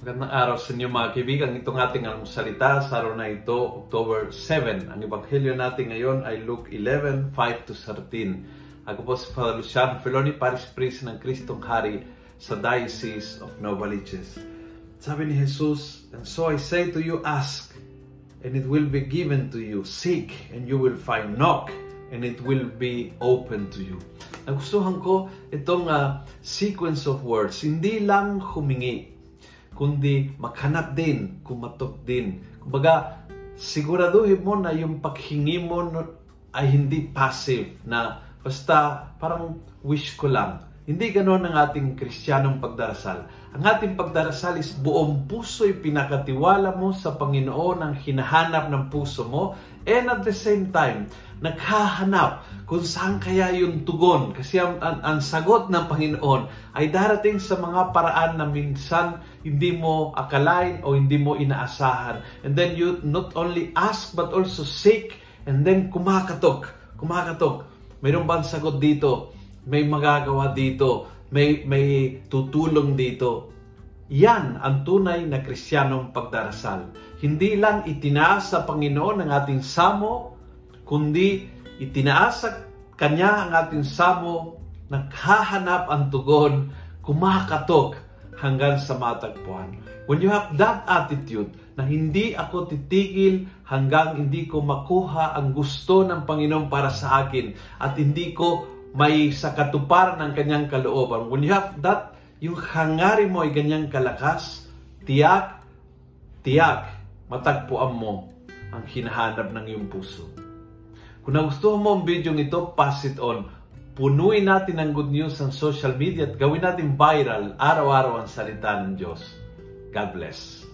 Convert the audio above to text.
Magandang araw sa inyo mga kaibigan. Itong ating salita sa araw na ito, October 7. Ang ebanghelyo natin ngayon ay Luke 11, 5 to 13. Ako po si Father Luciano Feloni, Paris Priest ng Kristong Hari sa Diocese of Novaliches. Sabi ni Jesus, And so I say to you, ask, and it will be given to you. Seek, and you will find. Knock, and it will be open to you. Nagustuhan ko itong uh, sequence of words. Hindi lang humingi, kundi maghanap din, kumatok din. Kumbaga, siguraduhin mo na yung paghingi mo ay hindi passive, na basta parang wish ko lang. Hindi ganoon ang ating kristyanong pagdarasal. Ang ating pagdarasal is buong puso'y pinakatiwala mo sa Panginoon ang hinahanap ng puso mo and at the same time, naghahanap kung saan kaya yung tugon. Kasi ang, ang, ang sagot ng Panginoon ay darating sa mga paraan na minsan hindi mo akalain o hindi mo inaasahan. And then you not only ask but also seek and then kumakatok. Kumakatok. Mayroon bang sagot dito? May magagawa dito? May, may tutulong dito? Yan ang tunay na kristyanong pagdarasal. Hindi lang itinaas sa Panginoon ang ating samo, kundi itinaas sa Kanya ang ating samo, naghahanap ang tugon, kumakatok hanggang sa matagpuan. When you have that attitude, na hindi ako titigil hanggang hindi ko makuha ang gusto ng Panginoon para sa akin at hindi ko may sakatuparan ng kanyang kalooban. When you have that, yung hangarin mo ay ganyang kalakas, tiyak, tiyak, matagpuan mo ang hinahanap ng iyong puso. Kung nagustuhan mo ang video ito, pass it on. Punuin natin ang good news sa social media at gawin natin viral araw-araw ang salita ng Diyos. God bless.